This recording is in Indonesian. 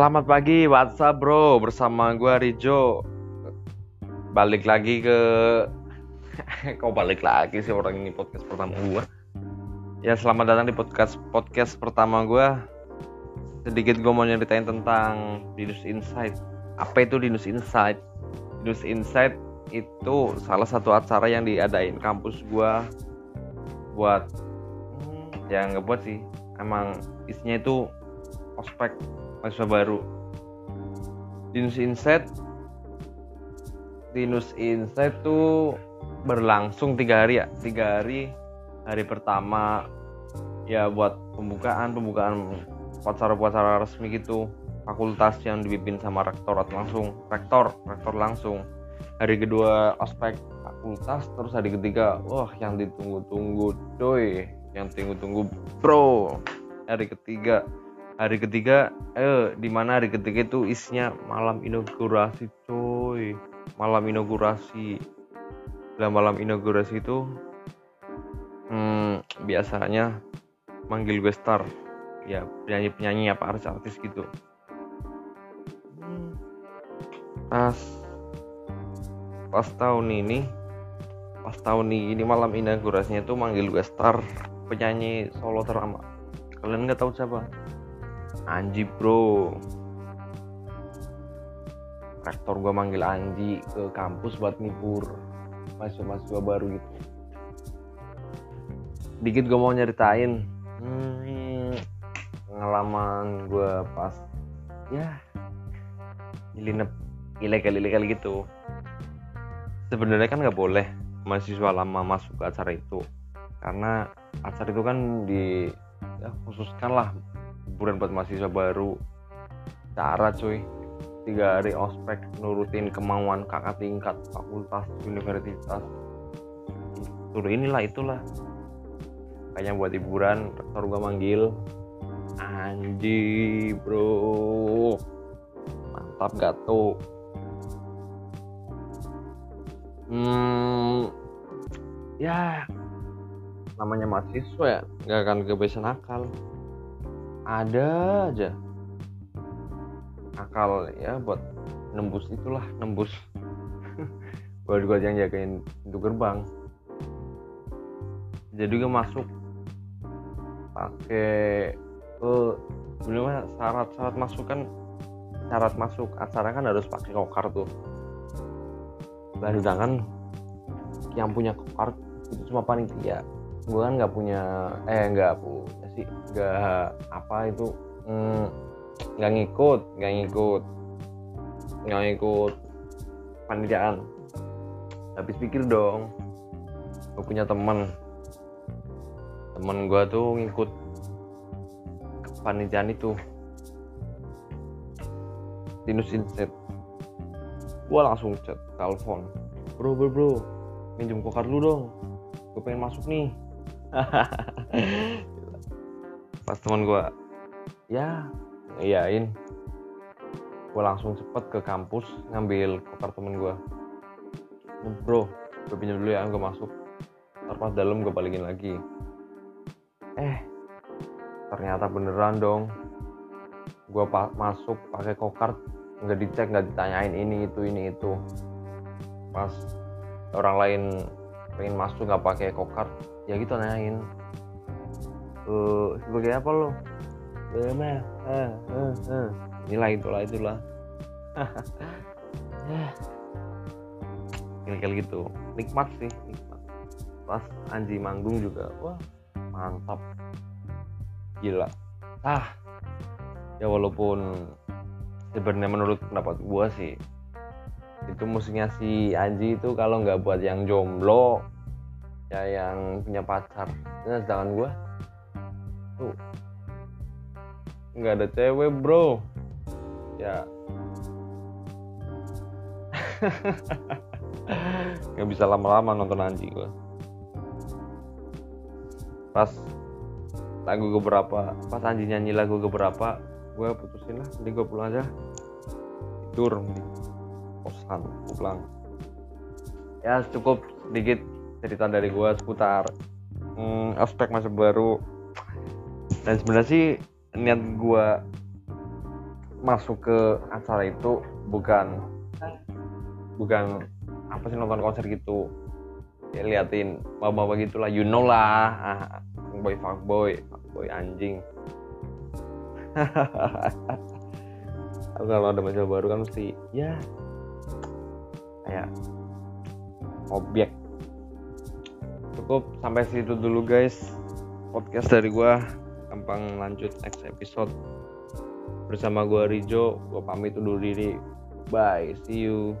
Selamat pagi, WhatsApp bro, bersama gue Rijo. Balik lagi ke... Kau balik lagi sih orang ini podcast pertama gue Ya selamat datang di podcast podcast pertama gue Sedikit gue mau nyeritain tentang Dinus Insight. Apa itu Dinus Insight? Dinus Insight itu salah satu acara yang diadain kampus gue Buat... Hmm, ya nggak buat sih. Emang isinya itu ospek mahasiswa baru. Dinus Insight Dinus Insight tuh berlangsung tiga hari ya. Tiga hari hari pertama ya buat pembukaan pembukaan upacara-upacara resmi gitu. Fakultas yang dipimpin sama rektor atau langsung rektor rektor langsung. Hari kedua ospek fakultas terus hari ketiga wah yang ditunggu-tunggu doy yang tunggu-tunggu bro. Hari ketiga hari ketiga eh di mana hari ketiga itu isinya malam inaugurasi coy. Malam inaugurasi. Dalam malam inaugurasi itu hmm, biasanya manggil gue star. Ya penyanyi penyanyi apa artis artis gitu. Pas pas tahun ini pas tahun ini malam inaugurasinya itu manggil gue star. Penyanyi solo terlama. Kalian nggak tahu siapa Anji bro. Rektor gue manggil Anji ke kampus buat nipur mahasiswa-mahasiswa baru gitu. Dikit gue mau nyeritain. Hmm, pengalaman gue pas ya nyelinep ilegal ilegal gitu. Sebenarnya kan nggak boleh mahasiswa lama masuk ke acara itu. Karena acara itu kan di ya, khususkan lah hiburan buat mahasiswa baru. Cara cuy. Tiga hari ospek nurutin kemauan kakak tingkat fakultas universitas. Itu inilah itulah. Kayaknya buat hiburan rektor gua manggil. Anji bro. Mantap gak tuh hmm ya namanya mahasiswa ya nggak akan kebiasaan nakal ada aja. Akal ya buat nembus itulah nembus. Buat gue yang jagain pintu gerbang. Jadi gue masuk. Pakai eh sebenarnya syarat-syarat masuk kan syarat masuk acara kan harus pakai kokar tuh. Dan sedangkan yang punya kokar itu cuma panitia gue kan nggak punya eh nggak punya sih nggak apa itu nggak mm, ngikut nggak ngikut nggak ngikut panitiaan habis pikir dong gue punya teman teman gue tuh ngikut panitiaan itu. Dinus Inset. Gue langsung chat telepon. Bro bro bro minjem kokar dulu dong. Gue pengen masuk nih pas teman gue ya iyain gue langsung cepet ke kampus ngambil koper temen gue bro gue pinjam dulu ya gue masuk. Ntar dalam gue balikin lagi. Eh ternyata beneran dong. Gue pa masuk pakai kokar nggak dicek nggak ditanyain ini itu ini itu. Pas orang lain pengen masuk nggak pakai kokar ya gitu nanyain uh, sebagai apa lo bagaimana? Eh, eh, eh. inilah itulah itulah. Kira-kira gitu. Nikmat sih nikmat. Pas Anji manggung juga wah mantap. Gila. Ah. Ya walaupun sebenarnya menurut pendapat gua sih itu musiknya si Anji itu kalau nggak buat yang jomblo ya yang punya pacar nah sedangkan gue tuh nggak ada cewek bro. Ya. Nggak bisa lama-lama nonton Anji gue pas lagu beberapa pas Anji nyanyi lagu beberapa gue putusin lah jadi gue pulang aja. Tidur di kosan pulang. Ya cukup sedikit cerita dari gue seputar hmm, aspek masa baru. Dan sebenarnya sih niat gue masuk ke acara itu bukan bukan apa sih nonton konser gitu. Ya liatin bawa-bawa gitulah you know lah. Ah, boy fuckboy boy anjing. Kalau ada masalah baru kan mesti ya kayak objek cukup. Sampai situ dulu guys. Podcast dari gua gampang lanjut next episode. Bersama gua Rijo. Gua pamit undur diri. Bye see you